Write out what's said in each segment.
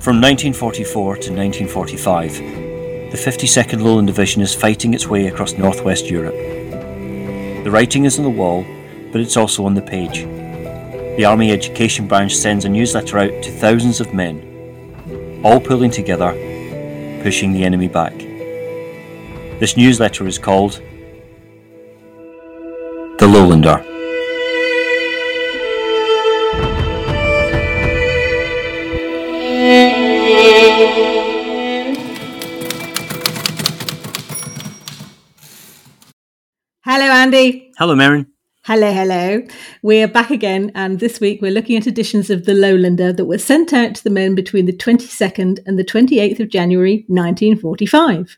From 1944 to 1945, the 52nd Lowland Division is fighting its way across northwest Europe. The writing is on the wall, but it's also on the page. The Army Education Branch sends a newsletter out to thousands of men, all pulling together, pushing the enemy back. This newsletter is called The Lowlander. Andy. Hello, Merryn. Hello, hello. We're back again, and this week we're looking at editions of The Lowlander that were sent out to the men between the 22nd and the 28th of January 1945.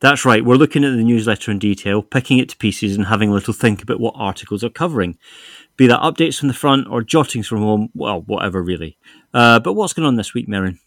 That's right, we're looking at the newsletter in detail, picking it to pieces, and having a little think about what articles are covering. Be that updates from the front or jottings from home, well, whatever really. Uh, but what's going on this week, Merryn?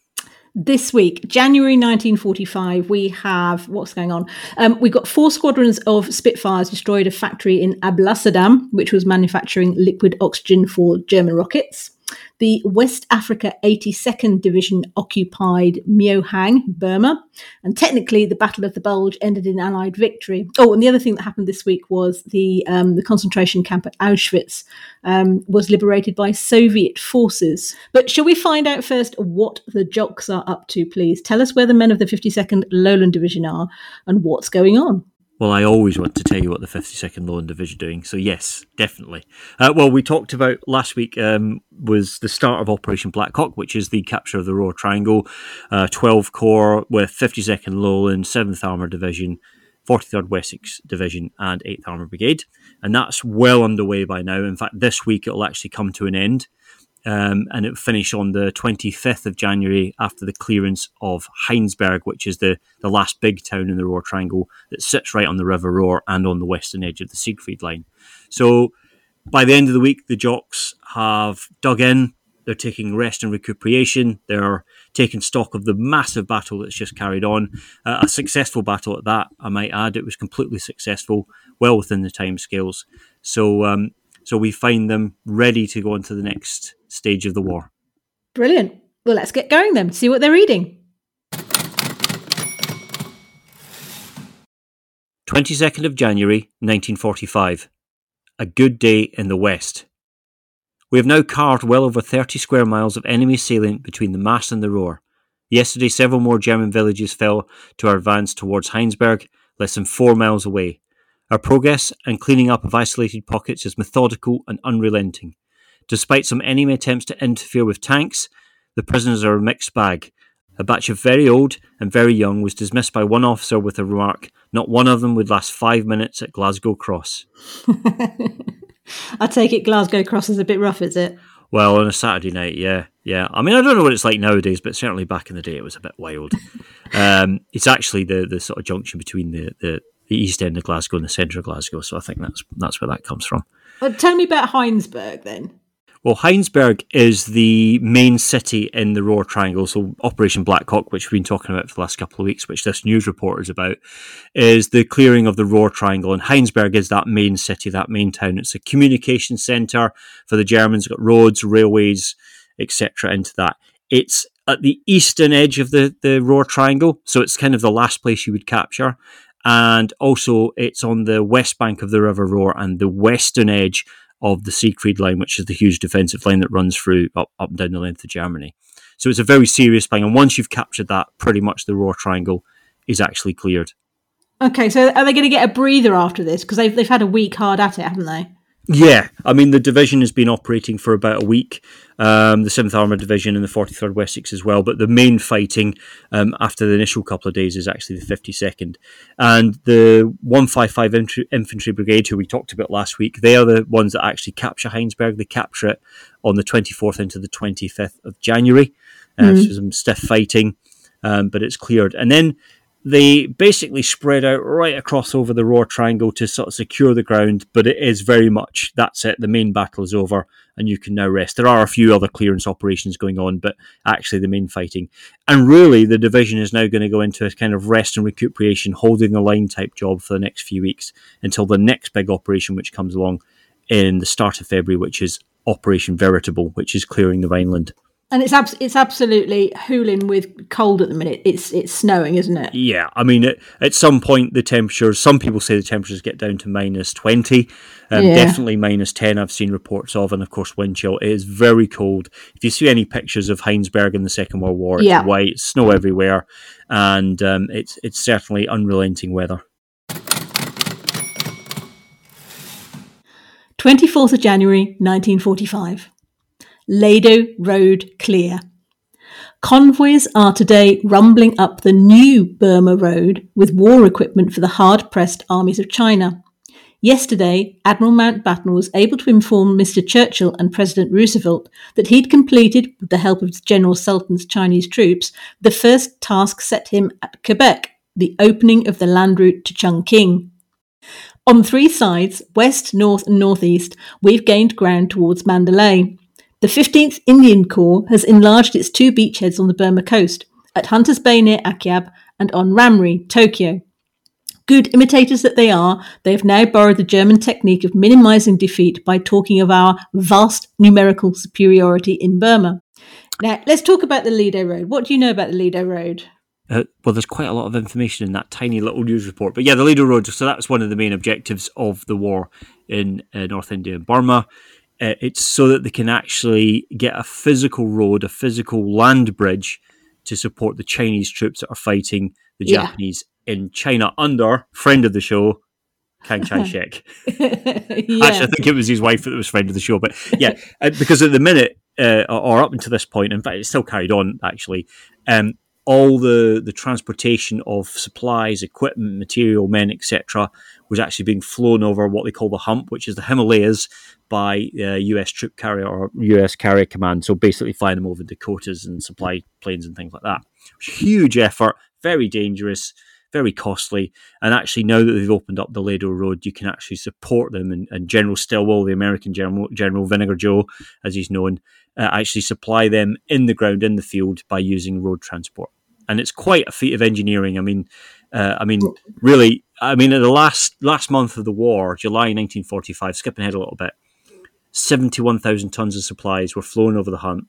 This week, January 1945, we have what's going on? Um, we've got four squadrons of Spitfires destroyed a factory in Alblasserdam, which was manufacturing liquid oxygen for German rockets. The West Africa 82nd Division occupied Myohaung, Burma, and technically the Battle of the Bulge ended in Allied victory. Oh, and the other thing that happened this week was the um, the concentration camp at Auschwitz um, was liberated by Soviet forces. But shall we find out first what the Jocks are up to, please? Tell us where the men of the 52nd Lowland Division are and what's going on. Well, I always want to tell you what the 52nd Lowland Division doing. So, yes, definitely. Uh, well, we talked about last week um, was the start of Operation Blackcock, which is the capture of the Roer Triangle, uh, 12 Corps with 52nd Lowland, 7th Armoured Division, 43rd Wessex Division, and 8th Armoured Brigade. And that's well underway by now. In fact, this week it'll actually come to an end um, and it will finish on the 25th of January after the clearance of Heinsberg, which is the, the last big town in the Roer Triangle that sits right on the River Roer and on the western edge of the Siegfried Line. So by the end of the week, the Jocks have dug in. They're taking rest and recuperation. They're taking stock of the massive battle that's just carried on. Uh, a successful battle at that, I might add. It was completely successful, well within the timescales. So, um, so we find them ready to go into the next stage of the war. Brilliant. Well, let's get going then, see what they're reading. 22nd of January 1945. A good day in the West. We have now carved well over 30 square miles of enemy salient between the Maas and the Roer. Yesterday, several more German villages fell to our advance towards Heinsberg, less than four miles away. Our progress and cleaning up of isolated pockets is methodical and unrelenting. Despite some enemy attempts to interfere with tanks, the prisoners are a mixed bag. A batch of very old and very young was dismissed by one officer with the remark, Not one of them would last five minutes at Glasgow Cross. I take it Glasgow Cross is a bit rough, is it? Well, on a Saturday night, yeah, yeah. I mean, I don't know what it's like nowadays, but certainly back in the day, it was a bit wild. um, it's actually the the sort of junction between the, the, the east end of Glasgow and the centre of Glasgow, so I think that's that's where that comes from. Well, tell me about Heinsberg then. Well, Heinsberg is the main city in the Roer Triangle. So, Operation Blackcock, which we've been talking about for the last couple of weeks, which this news report is about, is the clearing of the Roer Triangle. And Heinsberg is that main city, that main town. It's a communication centre for the Germans, got roads, railways, etc. into that. It's at the eastern edge of the, the Roer Triangle. So, it's kind of the last place you would capture. And also, it's on the west bank of the River Roer and the western edge of the Siegfried line, which is the huge defensive line that runs through up, up and down the length of Germany. So it's a very serious thing. And once you've captured that, pretty much the Roer Triangle is actually cleared. Okay, so are they going to get a breather after this? Because they've, they've had a week hard at it, haven't they? Yeah, I mean the division has been operating for about a week. Um, the Seventh Armored Division and the Forty Third Wessex as well, but the main fighting um, after the initial couple of days is actually the Fifty Second and the One Five Five Infantry Brigade, who we talked about last week. They are the ones that actually capture Heinsberg. They capture it on the twenty fourth into the twenty fifth of January. Uh, mm-hmm. So some stiff fighting, um, but it's cleared, and then they basically spread out right across over the Roer Triangle to sort of secure the ground, but it is very much that's it. The main battle is over, and you can now rest. There are a few other clearance operations going on, but actually the main fighting. And really, the division is now going to go into a kind of rest and recuperation, holding the line type job for the next few weeks until the next big operation, which comes along in the start of February, which is Operation Veritable, which is clearing the Rhineland. And it's abs- it's absolutely hooling with cold at the minute. It's it's snowing, isn't it? Yeah, I mean, at, at some point the temperatures. Some people say the temperatures get down to minus twenty. Um, Yeah. Definitely minus ten. I've seen reports of, and of course wind chill. It is very cold. If you see any pictures of Heinsberg in the Second World War, it's Yeah. white, snow everywhere, and um, it's it's certainly unrelenting weather. 24th of January 1945. Ledo Road clear. Convoys are today rumbling up the new Burma Road with war equipment for the hard pressed armies of China. Yesterday, Admiral Mountbatten was able to inform Mr. Churchill and President Roosevelt that he'd completed, with the help of General Sultan's Chinese troops, the first task set him at Quebec, the opening of the land route to Chungking. On three sides, west, north, and northeast, we've gained ground towards Mandalay. The 15th Indian Corps has enlarged its two beachheads on the Burma coast, at Hunters Bay near Akyab and on Ramri, Tokyo. Good imitators that they are, they have now borrowed the German technique of minimizing defeat by talking of our vast numerical superiority in Burma. Now, let's talk about the Ledo Road. What do you know about the Ledo Road? Uh, well, there's quite a lot of information in that tiny little news report. But yeah, the Ledo Road. So that's one of the main objectives of the war in uh, North India and Burma. Uh, it's so that they can actually get a physical road, a physical land bridge to support the Chinese troops that are fighting the Yeah. Japanese in China under friend of the show, Chiang Kai shek. yeah. Actually, I think it was his wife that was friend of the show. But yeah, uh, because at the minute, uh, or or up until this point, in fact, it's still carried on actually. Um, all the the transportation of supplies, equipment, material, men, etc., was actually being flown over what they call the hump, which is the Himalayas, by uh, U.S. troop carrier or U.S. carrier command. So basically, flying them over Dakotas and supply planes and things like that. Huge effort, very dangerous very costly. And actually, now that they've opened up the Ledo Road, you can actually support them. And, and General Stilwell, the American General, General Vinegar Joe, as he's known, uh, actually supply them in the ground, in the field, by using road transport. And it's quite a feat of engineering. I mean, uh, I mean, really, I mean, in the last last month of the war, July 1945, skipping ahead a little bit, 71,000 tons of supplies were flown over the hump,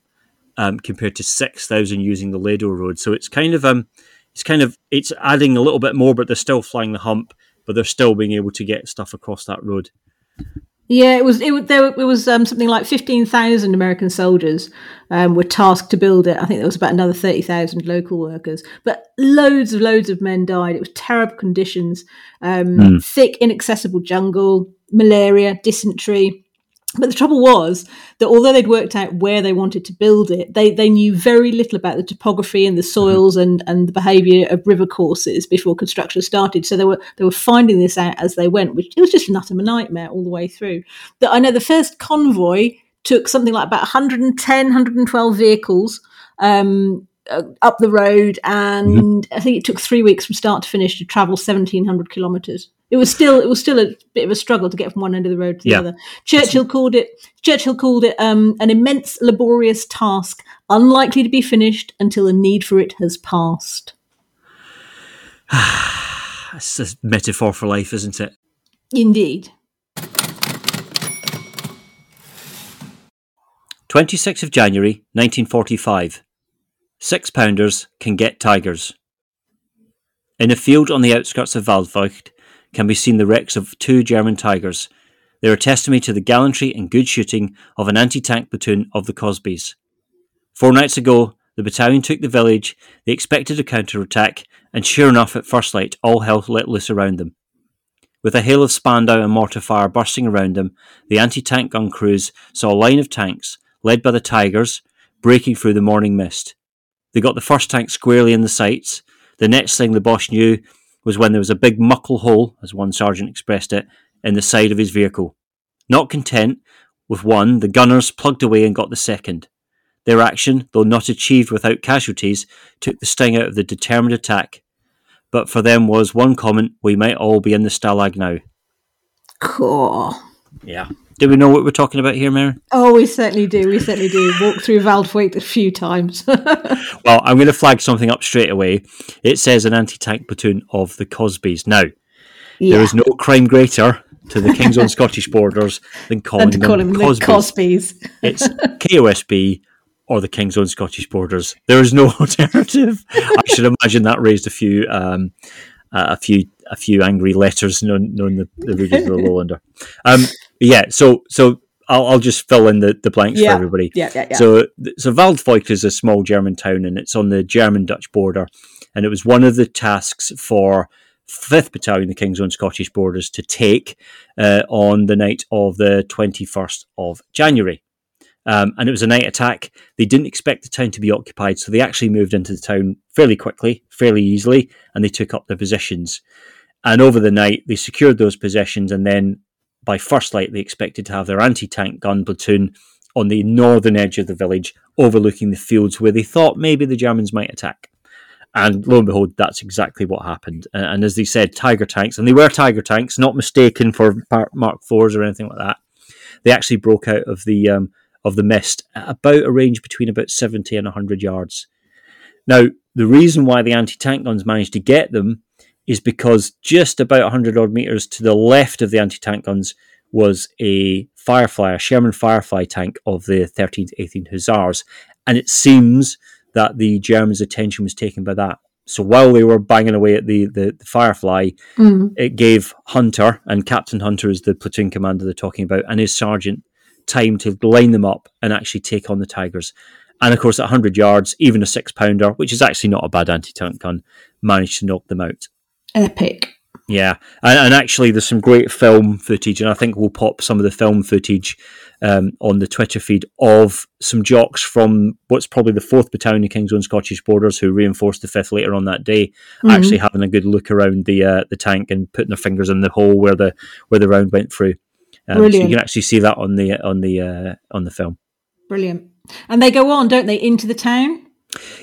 um, compared to 6,000 using the Ledo Road. So it's kind of um, it's kind of it's adding a little bit more, but they're still flying the hump, but they're still being able to get stuff across that road. Yeah, it was it, there. It was um, something like fifteen thousand American soldiers um, were tasked to build it. I think there was about another thirty thousand local workers, but loads of loads of men died. It was terrible conditions, um, thick, inaccessible jungle, malaria, dysentery. But the trouble was that although they'd worked out where they wanted to build it, they, they knew very little about the topography and the soils and, and the behaviour of river courses before construction started. So they were they were finding this out as they went, which it was just of a nightmare all the way through. That I know the first convoy took something like about 110, 112 vehicles um, uh, up the road, and I think it took three weeks from start to finish to travel 1,700 kilometres. It was still it was still a bit of a struggle to get from one end of the road to the Yeah. other. Churchill called it Churchill called it um, an immense laborious task, unlikely to be finished until the need for it has passed. That's a metaphor for life, isn't it? Indeed. 26th of January, 1945. Six pounders can get tigers. In a field on the outskirts of Waldfeucht can be seen the wrecks of two German tigers. They are testimony to the gallantry and good shooting of an anti tank platoon of the Cosbys. Four nights ago, the battalion took the village, they expected a counter attack, and sure enough, at first light, all hell let loose around them. With a hail of Spandau and mortar fire bursting around them, the anti tank gun crews saw a line of tanks, led by the Tigers, breaking through the morning mist. They got the first tank squarely in the sights. The next thing the Boche knew was when there was a big muckle hole, as one sergeant expressed it, in the side of his vehicle. Not content with one, the gunners plugged away and got the second. Their action, though not achieved without casualties, took the sting out of the determined attack. But for them was one comment we might all be in the Stalag now. Cool. Yeah. Do we know what we're talking about here, Mary? Oh, we certainly do. We certainly do. Walked through Waldfeucht a few times. Well, I'm going to flag something up straight away. It says an anti tank platoon of the Cosbys. Now, yeah. there is no crime greater to the Kings on Scottish borders than calling and to them call him the Cosbys. Cosbys. it's KOSB or the King's Own Scottish borders. There is no alternative. I should imagine that raised a few um, uh, a few a few angry letters known, known the, the regions of the Lowlander. Um, yeah, so so I'll, I'll just fill in the, the blanks Yeah. for everybody. Yeah, yeah, yeah. So so Waldfeucht is a small German town and it's on the German Dutch border, and it was one of the tasks for. Fifth Battalion, the King's Own Scottish Borders, to take uh, on the night of the 21st of January. Um, and it was a night attack. They didn't expect the town to be occupied, so they actually moved into the town fairly quickly, fairly easily, and they took up their positions. And over the night, they secured those positions, and then by first light, they expected to have their anti tank gun platoon on the northern edge of the village, overlooking the fields where they thought maybe the Germans might attack. And lo and behold, that's exactly what happened. Uh, and as they said, Tiger tanks, and they were Tiger tanks, not mistaken for Mark IVs or anything like that. They actually broke out of the um, of the mist at about a range between about 70 and 100 yards. Now, the reason why the anti tank guns managed to get them is because just about 100 odd meters to the left of the anti tank guns was a Firefly, a Sherman Firefly tank of the 13th, 18th Hussars. And it seems that the Germans' attention was taken by that. So while they were banging away at the, the, the Firefly, Mm. it gave Hunter, and Captain Hunter is the platoon commander they're talking about, and his sergeant time to line them up and actually take on the Tigers. And of course, at 100 yards, even a six pounder, which is actually not a bad anti tank gun, managed to knock them out. Epic. Yeah, and, and actually, there's some great film footage, and I think we'll pop some of the film footage um, on the Twitter feed of some jocks from what's probably the fourth battalion of King's Own Scottish Borders who reinforced the fifth later on that day, Mhm. actually having a good look around the uh, the tank and putting their fingers in the hole where the where the round went through. Um, so you can actually see that on the on the uh, on the film. Brilliant. And they go on, don't they, into the town?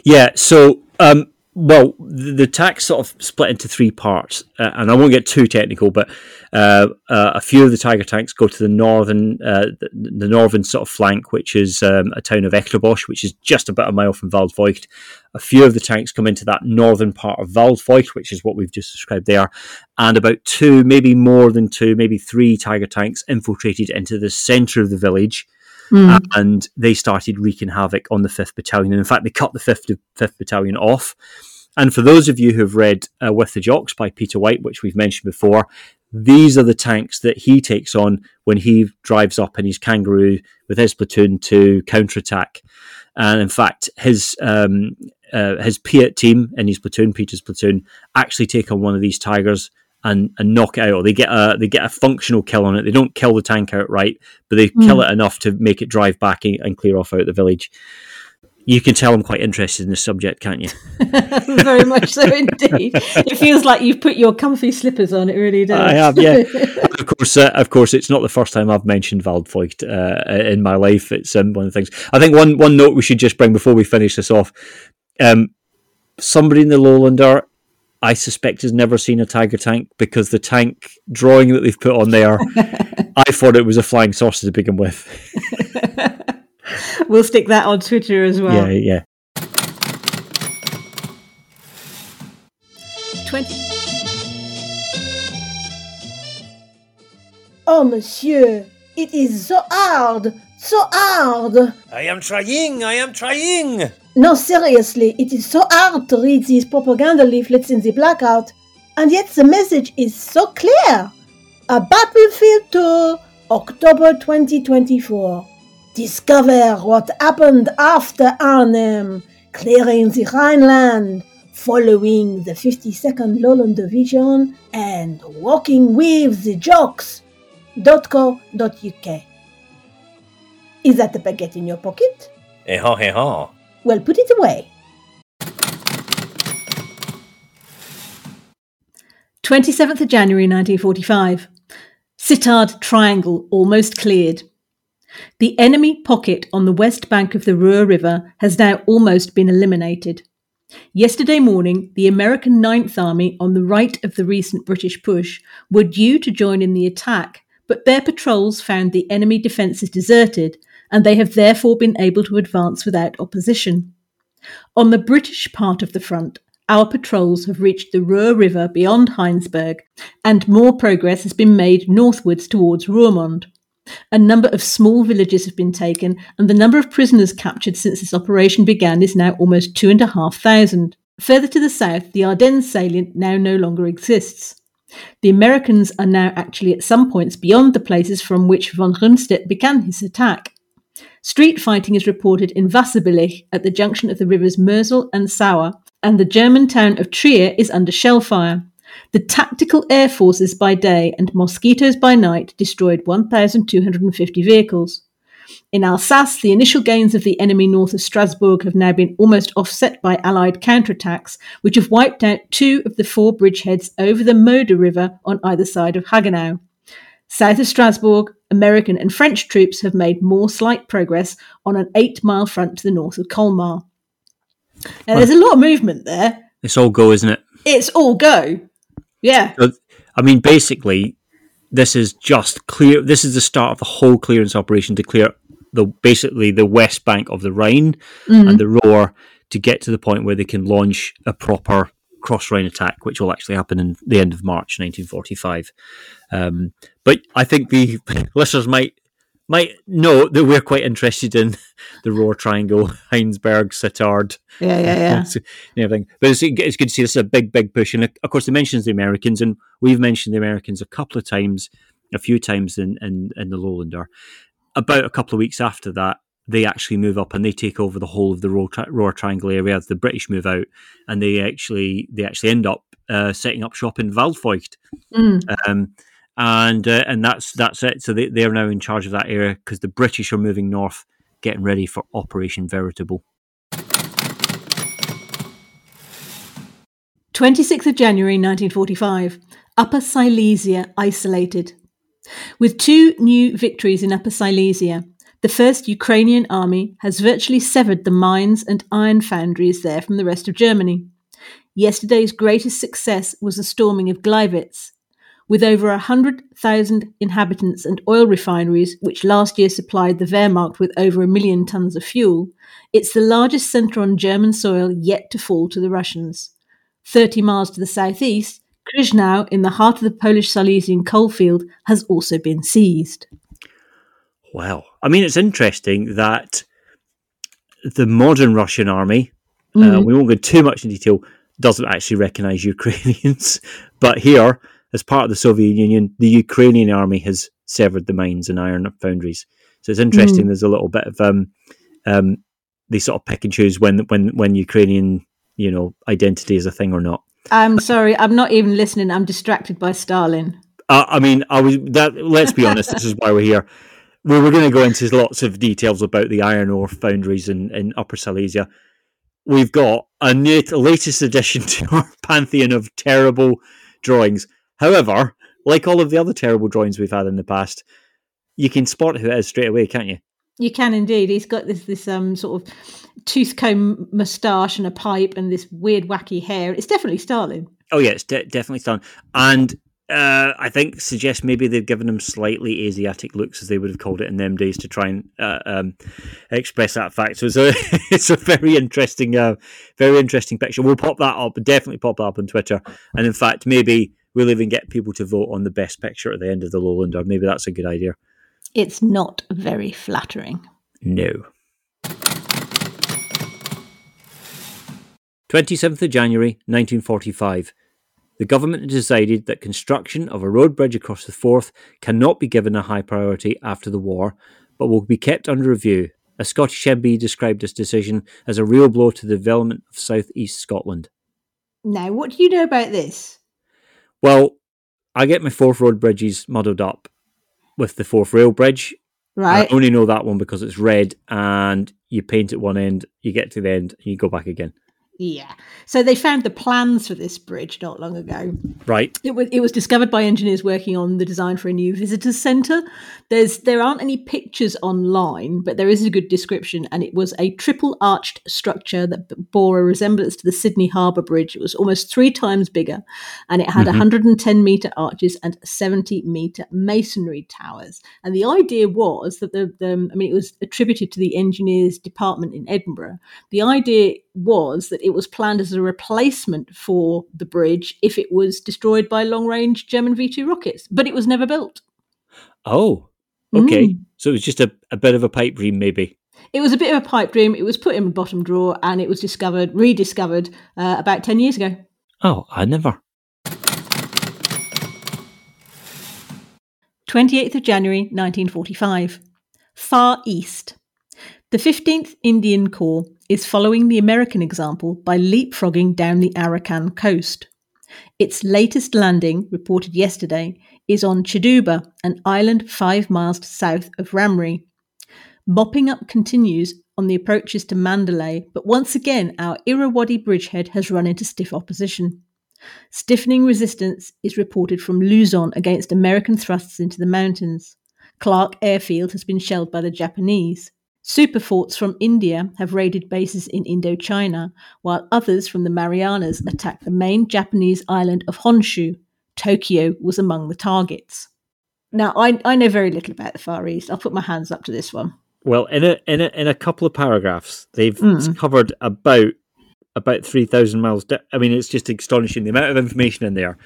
Yeah. So, um, well, the, attack sort of split into three parts, uh, and I won't get too technical, but uh, uh, a few of the Tiger tanks go to the northern, uh, the, the northern sort of flank, which is um, a town of Eclerbosch, which is just about a mile from Waldfeucht. A few of the tanks come into that northern part of Waldfeucht, which is what we've just described there, and about two, maybe more than two, maybe three Tiger tanks infiltrated into the centre of the village Mm. and they started wreaking havoc on the 5th Battalion. And in fact, they cut the 5th, 5th Battalion off. And for those of you who've read uh, With the Jocks by Peter White, which we've mentioned before, these are the tanks that he takes on when he drives up in his kangaroo with his platoon to counterattack. And in fact, his um, uh, his Piat team in his platoon, Peter's platoon, actually take on one of these tigers and, and knock it out. Or they get a they get a functional kill on it. They don't kill the tank outright, but they kill it enough to make it drive back and, and clear off out the village. You can tell I'm quite interested in this subject, can't you? Very much so indeed. It feels like you've put your comfy slippers on. It really does. I have, yeah. Of course, uh, of course, it's not the first time I've mentioned Waldfeucht uh, in my life. It's um, one of the things. I think one one note we should just bring before we finish this off. Um, somebody in the Lowlander, I suspect, has never seen a Tiger tank because the tank drawing that they've put on there, I thought it was a flying saucer to begin with. we'll stick that on Twitter as well. yeah, yeah. 20. Oh, monsieur, it is so hard, so hard. I am trying. I am trying. No, seriously, it is so hard to read these propaganda leaflets in the blackout, and yet the message is so clear. A battlefield tour, October 2024. Discover what happened after Arnhem, clearing the Rhineland, following the 52nd Lowland Division, and walking with the jocks. .co.uk. Is that a baguette in your pocket? Hey ha, hey ha. Well, put it away. 27th of January 1945. Sittard Triangle almost cleared. The enemy pocket on the west bank of the Ruhr River has now almost been eliminated. Yesterday morning, the American Ninth Army on the right of the recent British push were due to join in the attack, but their patrols found the enemy defences deserted, and they have therefore been able to advance without opposition. On the British part of the front, our patrols have reached the Ruhr River beyond Heinsberg, and more progress has been made northwards towards Roermond. A number of small villages have been taken, and the number of prisoners captured since this operation began is now almost two and a half thousand. Further to the south, the Ardennes salient now no longer exists. The Americans are now actually at some points beyond the places from which von Rundstedt began his attack. Street fighting is reported in Wasserbillig at the junction of the rivers Moselle and Sauer, and the German town of Trier is under shell fire. The tactical air forces by day and mosquitoes by night destroyed 1,250 vehicles. In Alsace, the initial gains of the enemy north of Strasbourg have now been almost offset by Allied counterattacks, which have wiped out two of the four bridgeheads over the Moder River on either side of Hagenau. South of Strasbourg, American and French troops have made more slight progress on an eight mile front to the north of Colmar. Now, there's a lot of movement there. It's all go, isn't it? It's all go. Yeah. I mean, basically, this is just clear. This is the start of the whole clearance operation to clear the basically the west bank of the Rhine Mhm. and the Ruhr to get to the point where they can launch a proper cross Rhine attack, which will actually happen in the end of March 1945. Um, but I think the listeners might might know that we're quite interested in the Ruhr Triangle, Heinsberg, Sittard, Yeah, yeah, yeah. and everything. But it's, it's good to see this is a big, big push. And of course, it mentions the Americans, and we've mentioned the Americans a couple of times, a few times in, in, in the Lowlander. About a couple of weeks after that, they actually move up and they take over the whole of the Roer, tri- Roer Triangle area. The British move out, and they actually they actually end up uh, setting up shop in Waldfeucht. Mm. Um, and uh, and that's that's it. So they, they are now in charge of that area because the British are moving north, getting ready for Operation Veritable. 26th of January 1945. Upper Silesia isolated. With two new victories in Upper Silesia, the first Ukrainian army has virtually severed the mines and iron foundries there from the rest of Germany. Yesterday's greatest success was the storming of Gleiwitz. With over 100,000 inhabitants and oil refineries, which last year supplied the Wehrmacht with over a million tons of fuel, it's the largest centre on German soil yet to fall to the Russians. 30 miles to the southeast, Krzyżanów, in the heart of the Polish Silesian coalfield, has also been seized. Wow. I mean, it's interesting that the modern Russian army, uh, Mm. we won't go too much in detail, doesn't actually recognize Ukrainians. But here, as part of the Soviet Union, the Ukrainian army has severed the mines and iron foundries. So it's interesting. There's a little bit of um, um, they sort of pick and choose when when when Ukrainian you know identity is a thing or not. I'm sorry, I'm not even listening. I'm distracted by Stalin. Uh, I mean, I was that. Let's be honest. this is why we're here. We were going to go into lots of details about the iron ore foundries in, in Upper Silesia. We've got a new, latest addition to our pantheon of terrible drawings. However, like all of the other terrible drawings we've had in the past, you can spot who it is straight away, can't you? You can indeed. He's got this this um sort of tooth comb moustache and a pipe and this weird wacky hair. It's definitely Stalin. Oh yeah, it's de- definitely done. And uh, I think suggests maybe they've given him slightly Asiatic looks, as they would have called it in them days, to try and uh, um, express that fact. So it's a it's a very interesting, uh, very interesting picture. We'll pop that up, definitely pop that up on Twitter. And in fact, maybe we'll even get people to vote on the best picture at the end of the Lowlander. Maybe that's a good idea. It's not very flattering. No. 27th of January 1945. The government decided that construction of a road bridge across the Forth cannot be given a high priority after the war, but will be kept under review. A Scottish MP described this decision as a real blow to the development of South East Scotland. Now, what do you know about this? Well, I get my fourth road bridges muddled up with the fourth rail bridge. Right. I only know that one because it's red and you paint at one end, you get to the end, and you go back again. Yeah. So they found the plans for this bridge not long ago. Right. It was, it was discovered by engineers working on the design for a new visitors centre. There's there aren't any pictures online, but there is a good description, and it was a triple arched structure that bore a resemblance to the Sydney Harbour Bridge. It was almost three times bigger, and it had Mhm. 110 metre arches and 70 metre masonry towers. And the idea was that the, the I mean, it was attributed to the engineers department in Edinburgh. The idea was that it was planned as a replacement for the bridge if it was destroyed by long range German V 2 rockets, but it was never built. Oh, Okay, Mm. so it was just a, a bit of a pipe dream, maybe. It was a bit of a pipe dream. It was put in the bottom drawer and it was discovered, rediscovered uh, about 10 years ago. Oh, I never. 28th of January 1945. Far East. The 15th Indian Corps is following the American example by leapfrogging down the Arakan coast. Its latest landing, reported yesterday, is on Cheduba, an island five miles south of Ramri. Mopping up continues on the approaches to Mandalay, but once again our Irrawaddy bridgehead has run into stiff opposition. Stiffening resistance is reported from Luzon against American thrusts into the mountains. Clark Airfield has been shelled by the Japanese. Superforts from India have raided bases in Indochina, while others from the Marianas attacked the main Japanese island of Honshu. Tokyo was among the targets. Now, I, I know very little about the Far East. I'll put my hands up to this one. Well, in a in a in a couple of paragraphs, they've Mm. covered about about three thousand miles. di- I mean, it's just astonishing the amount of information in there.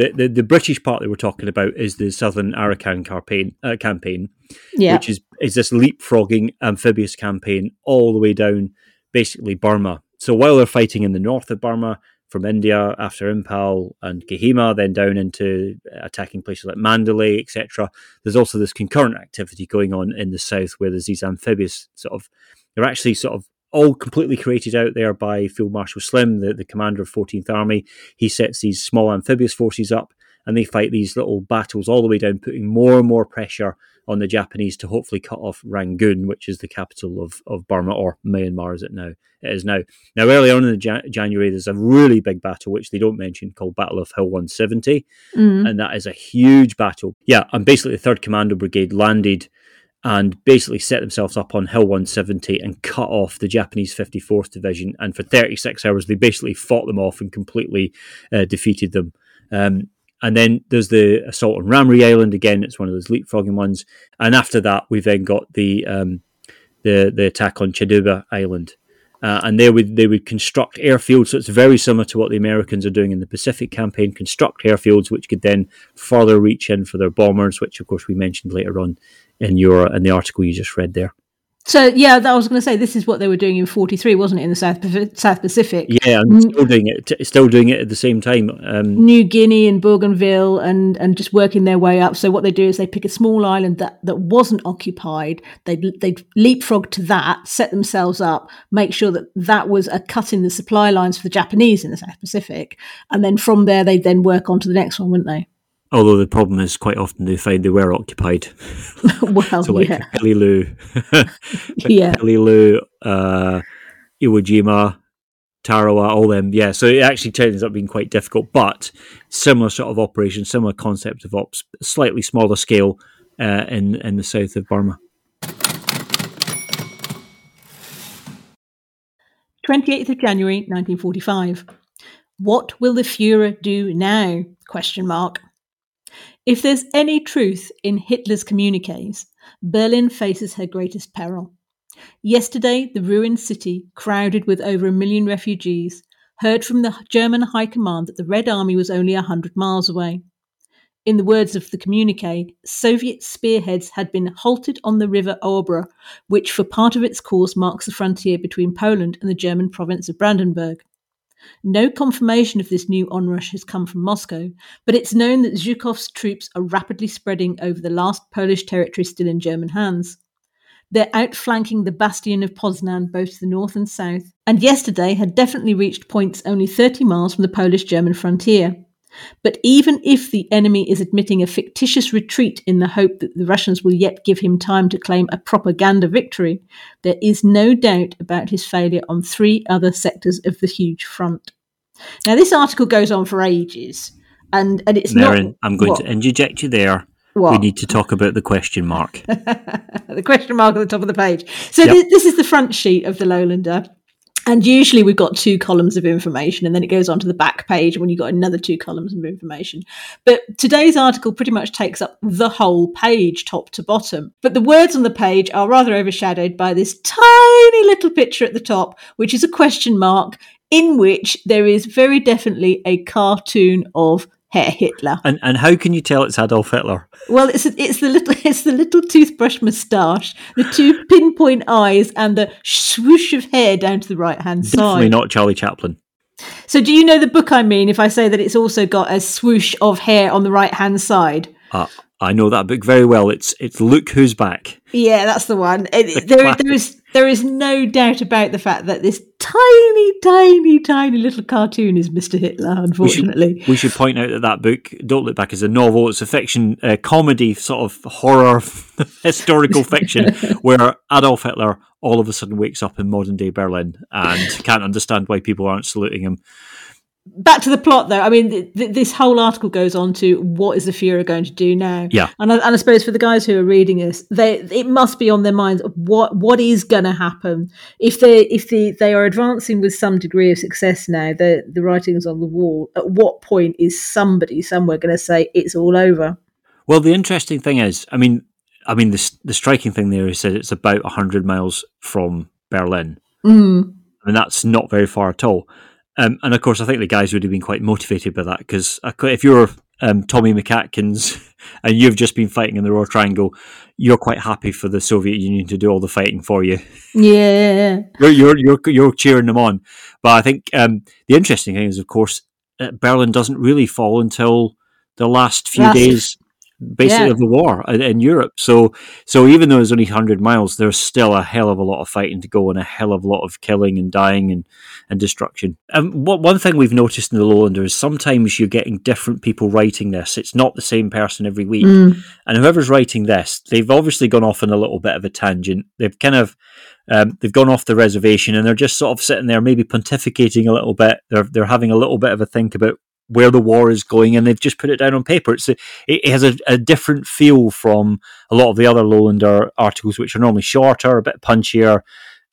The, the the British part that we're talking about is the Southern Arakan campaign, uh, campaign, Yeah. which is is this leapfrogging amphibious campaign all the way down, basically Burma. So while they're fighting in the north of Burma, from India after Imphal and Kohima, then down into attacking places like Mandalay, etc. There's also this concurrent activity going on in the south where there's these amphibious sort of, they're actually sort of all completely created out there by Field Marshal Slim, the, the commander of 14th Army. He sets these small amphibious forces up and they fight these little battles all the way down, putting more and more pressure on the Japanese to hopefully cut off Rangoon, which is the capital of, of Burma or Myanmar as it now it is now. Now, early on in the Ja- January, there's a really big battle which they don't mention called Battle of Hill 170, Mm. and that is a huge battle. Yeah, and basically the Third Commando Brigade landed and basically set themselves up on Hill 170 and cut off the Japanese 54th Division. And for 36 hours, they basically fought them off and completely uh, defeated them. Um, and then there's the assault on Ramri Island again. It's one of those leapfrogging ones. And after that, we've then got the um, the the attack on Cheduba Island. Uh, and they would they would construct airfields. So it's very similar to what the Americans are doing in the Pacific campaign. Construct airfields, which could then further reach in for their bombers, which of course we mentioned later on in your in the article you just read there. So, yeah, that I was going to say this is what they were doing in 43, wasn't it, in the South, South Pacific? Yeah, and still doing it. Still doing it at the same time. Um, New Guinea and Bougainville and, and just working their way up. So what they do is they pick a small island that, that wasn't occupied. They they leapfrog to that, set themselves up, make sure that that was a cut in the supply lines for the Japanese in the South Pacific, and then from there they then work on to the next one, wouldn't they? Although the problem is quite often they find they were occupied. well, So like yeah, Peleliu, yeah. Peleliu, uh, Iwo Jima, Tarawa, all them. Yeah, so it actually turns up being quite difficult, but similar sort of operation, similar concept of ops, slightly smaller scale uh, in in the south of Burma. 28th of January 1945. What will the Fuhrer do now? Question mark. If there's any truth in Hitler's communiques, Berlin faces her greatest peril. Yesterday, the ruined city, crowded with over a million refugees, heard from the German High Command that the Red Army was only a hundred miles away. In the words of the communique, Soviet spearheads had been halted on the river Obra, which for part of its course marks the frontier between Poland and the German province of Brandenburg. No confirmation of this new onrush has come from Moscow, but it's known that Zhukov's troops are rapidly spreading over the last Polish territory still in German hands. They're outflanking the bastion of Poznan both to the north and south, and yesterday had definitely reached points only 30 miles from the Polish German frontier. But even if the enemy is admitting a fictitious retreat in the hope that the Russians will yet give him time to claim a propaganda victory, there is no doubt about his failure on three other sectors of the huge front. Now, this article goes on for ages, and, and it's Merryn, not. I'm going what? to interject you there. What? We need to talk about the question mark. the question mark at the top of the page. So Yep. thi- this is the front sheet of the Lowlander. And usually we've got two columns of information and then it goes on to the back page when you've got another two columns of information. But today's article pretty much takes up the whole page, top to bottom. But the words on the page are rather overshadowed by this tiny little picture at the top, which is a question mark in which there is very definitely a cartoon of Hitler. And and how can you tell it's Adolf Hitler? Well, it's it's the little it's the little toothbrush moustache, the two pinpoint eyes, and the swoosh of hair down to the right hand side. Definitely not Charlie Chaplin. So, do you know the book I mean? If I say that it's also got a swoosh of hair on the right hand side. Uh, I know that book very well. It's it's Look Who's Back. Yeah, that's the one. It, there, there is there is no doubt about the fact that this tiny, tiny, tiny little cartoon is Mr. Hitler. Unfortunately, We should point out that that book, Don't Look Back, is a novel. It's a fiction, uh, comedy, sort of horror, historical fiction, where Adolf Hitler all of a sudden wakes up in modern day Berlin and can't understand why people aren't saluting him. Back to the plot though. I mean, th- th- this whole article goes on to what is the Fuhrer going to do now? Yeah. and I, and I suppose for the guys who are reading this, they it must be on their minds what what is going to happen if they if the they are advancing with some degree of success now. The the writings on the wall. At what point is somebody somewhere going to say it's all over? Well, the interesting thing is, I mean, I mean, the the striking thing there is that it's about hundred miles from Berlin. Mm. I mean, that's not very far at all. Um, and of course, I think the guys would have been quite motivated by that because if you're um, Tommy McAtkins and you've just been fighting in the Roer Triangle, you're quite happy for the Soviet Union to do all the fighting for you. Yeah. You're you're you're, you're cheering them on. But I think um, the interesting thing is, of course, uh, Berlin doesn't really fall until the last few Last- days, basically Yeah. of the war in, in Europe. So so even though it's only hundred miles, there's still a hell of a lot of fighting to go and a hell of a lot of killing and dying and and destruction. And what one thing we've noticed in the Lowlander is sometimes you're getting different people writing this. It's not the same person every week. Mm. And whoever's writing this, they've obviously gone off on a little bit of a tangent. They've kind of um, they've gone off the reservation and they're just sort of sitting there, maybe pontificating a little bit. They're they're having a little bit of a think about where the war is going, and they've just put it down on paper. It's a, it has a, a different feel from a lot of the other Lowlander articles, which are normally shorter, a bit punchier.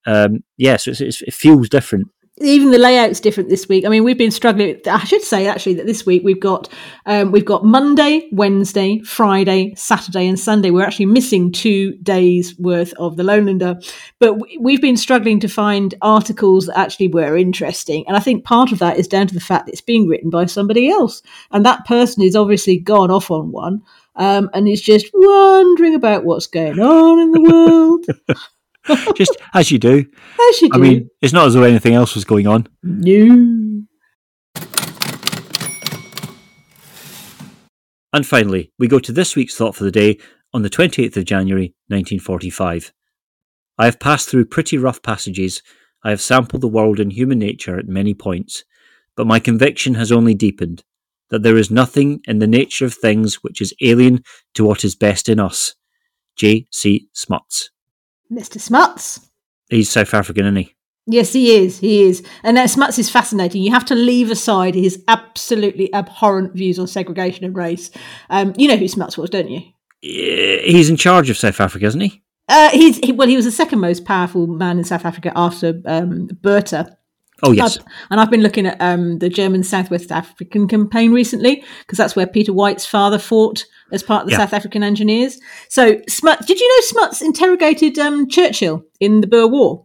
Um, yeah, so it feels different. Even the layout's different this week. I mean, we've been struggling. I should say actually that this week we've got um, we've got Monday, Wednesday, Friday, Saturday, and Sunday. We're actually missing two days worth of the Lowlander, but we- we've been struggling to find articles that actually were interesting. And I think part of that is down to the fact that it's being written by somebody else, and that person is obviously gone off on one. Um, and is just wondering about what's going on in the world. Just as you do. As you do. I mean, it's not as though anything else was going on. no. And finally, we go to this week's thought for the day on the 28th of January 1945. I have passed through pretty rough passages. I have sampled the world and human nature at many points, but my conviction has only deepened that there is nothing in the nature of things which is alien to what is best in us. J. C. Smuts. Mr. Smuts. He's South African, isn't he? Yes, he is. He is. And uh, Smuts is fascinating. You have to leave aside his absolutely abhorrent views on segregation and race. Um, you know who Smuts was, don't you? He's in charge of South Africa, isn't he? Uh, he's he, well. He was the second most powerful man in South Africa after um, Botha. Oh, yes. I've- and I've been looking at um, the German Southwest African campaign recently because that's where Peter White's father fought as part of the Yeah. South African Engineers. So Smuts, did you know Smuts interrogated um, Churchill in the Boer War?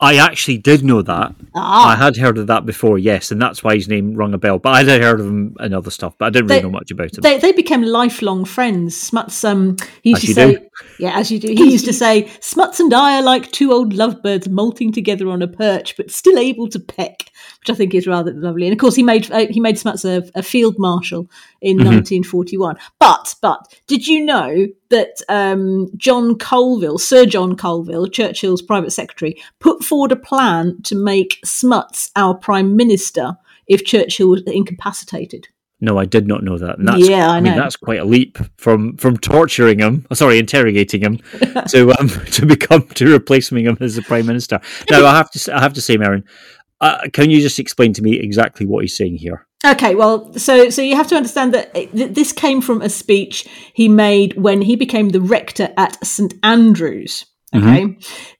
I actually did know that. Ah, I had heard of that before, yes, and that's why his name rung a bell. But I had heard of him and other stuff, but I didn't really They- know much about him. they, they became lifelong friends. Smuts, um, he used As to say, do. Yeah, as you do. He used to say, Smuts and I are like two old lovebirds molting together on a perch, but still able to peck, which I think is rather lovely. And of course, he made uh, he made Smuts a, a field marshal in Mm-hmm. 1941. But but did you know that um, John Colville, Sir John Colville, Churchill's private secretary, put forward a plan to make Smuts our prime minister if Churchill was incapacitated? No, I did not know that. And that's, Yeah, I mean, know. that's quite a leap from from torturing him. oh, Sorry, interrogating him to um to become to replacing him as the prime minister. Now, I have to I have to say, Merryn, uh, can you just explain to me exactly what he's saying here? Okay, well, so so you have to understand that uh, this came from a speech he made when he became the rector at St Andrews. Okay,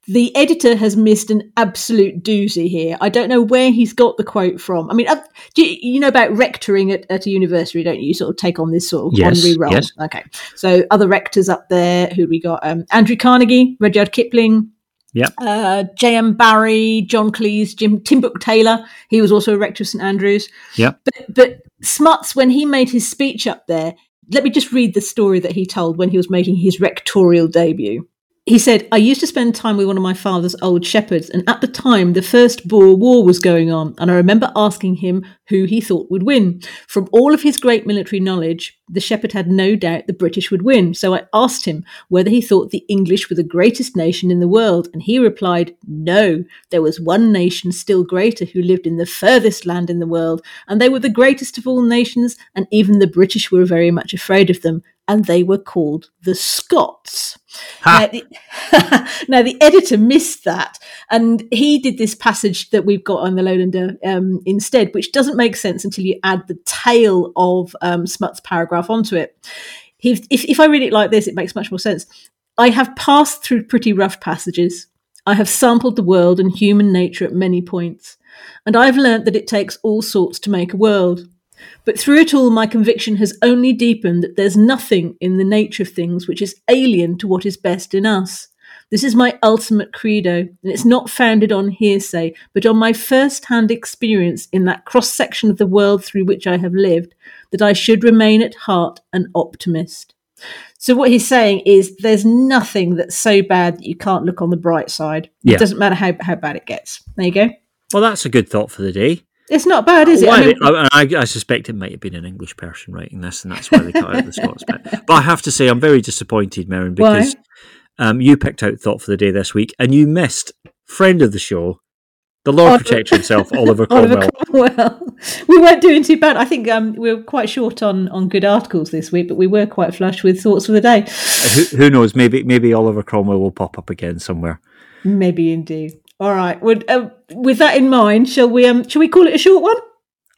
the editor has missed an absolute doozy here. I don't know where he's got the quote from. I mean, uh, do you, you know about rectoring at, at a university, don't you? You sort of take on this sort of Yes, honorary role. yes. Okay, so other rectors up there who we got: um, Andrew Carnegie, Rudyard Kipling, Yeah. Uh, J.M. Barrie, John Cleese, Jim Tim Brooke-Taylor. He was also a rector of St Andrews. Yeah. But, but Smuts, when he made his speech up there, let me just read the story that he told when he was making his rectorial debut. He said, I used to spend time with one of my father's old shepherds, and at the time the First Boer War was going on, and I remember asking him who he thought would win. From all of his great military knowledge, the shepherd had no doubt the British would win, so I asked him whether he thought the English were the greatest nation in the world, and he replied, No, there was one nation still greater who lived in the furthest land in the world, and they were the greatest of all nations, and even the British were very much afraid of them, and they were called the Scots. Now the, now the, editor missed that, and he did this passage that we've got on the Lowlander um, instead, which doesn't make sense until you add the tail of um, Smuts' paragraph onto it. If, if, if I read it like this, it makes much more sense. I have passed through pretty rough passages. I have sampled the world and human nature at many points, and I've learnt that it takes all sorts to make a world. But through it all, my conviction has only deepened that there's nothing in the nature of things which is alien to what is best in us. This is my ultimate credo, and it's not founded on hearsay, but on my first hand experience in that cross section of the world through which I have lived, that I should remain at heart an optimist. So, what he's saying is there's nothing that's so bad that you can't look on the bright side. Yeah. It doesn't matter how, how bad it gets. There you go. Well, that's a good thought for the day. It's not bad, is it? Why- I mean- I, I, suspect it might have been an English person writing this, and that's why they cut out the Scots bit. But I have to say, I'm very disappointed, Merryn, because um, you picked out thought for the day this week, and you missed friend of the show, the Lord Oliver- Protector himself, Oliver Oliver Cromwell. Cromwell. we weren't doing too bad. I think um, we were quite short on, on good articles this week, but we were quite flush with thoughts for the day. who, who knows? Maybe maybe Oliver Cromwell will pop up again somewhere. Maybe indeed. All right. Would, uh, with that in mind, shall we um, shall we call it a short one?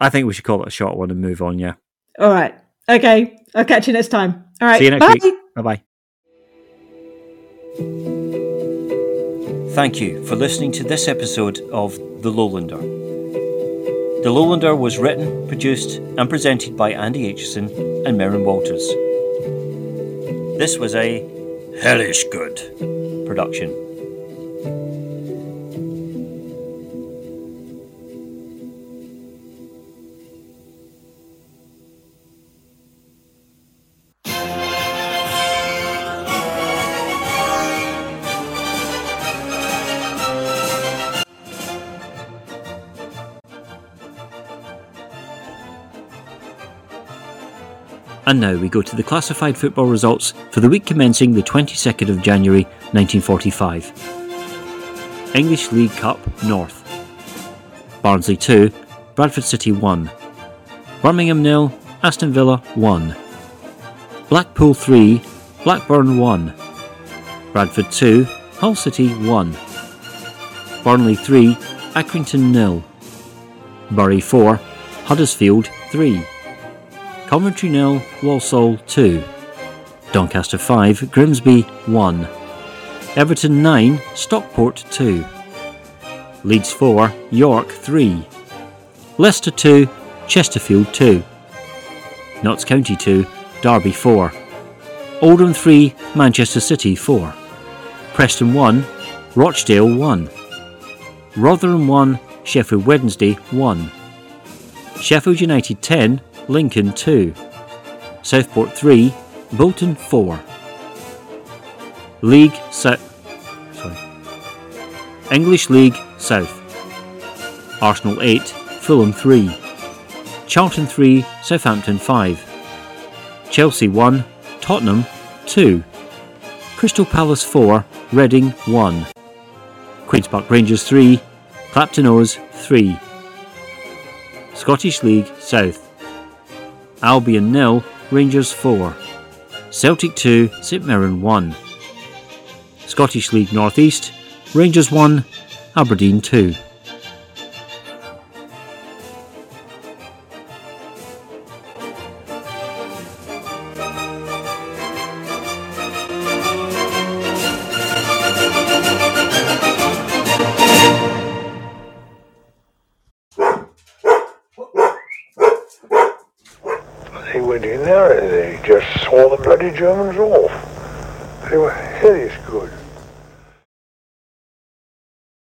I think we should call it a short one and move on. Yeah. All right. Okay. I'll catch you next time. All right. See you next bye. week. Bye bye. Thank you for listening to this episode of The Lowlander. The Lowlander was written, produced, and presented by Andy Aitchison and Merryn Walters. This was a hellish good production. And now we go to the classified football results for the week commencing the 22nd of January 1945. English League Cup North. Barnsley 2, Bradford City 1. Birmingham nil, Aston Villa 1. Blackpool 3, Blackburn 1. Bradford 2, Hull City 1. Burnley 3, Accrington nil. Bury 4, Huddersfield 3. Coventry nil, Walsall 2. Doncaster 5, Grimsby 1. Everton 9, Stockport 2. Leeds 4, York 3. Leicester 2, Chesterfield 2. Notts County 2, Derby 4. Oldham 3, Manchester City 4. Preston 1, Rochdale 1. Rotherham 1, Sheffield Wednesday 1. Sheffield United 10, Lincoln 2. Southport 3, Bolton 4. League South. Sorry. English League South. Arsenal 8, Fulham 3. Charlton 3, Southampton 5. Chelsea 1, Tottenham 2. Crystal Palace 4, Reading 1. Queen's Park Rangers 3, Clapton O's 3. Scottish League South. Albion nil, Rangers 4. Celtic 2, St Mirren 1. Scottish League North East, Rangers 1, Aberdeen 2.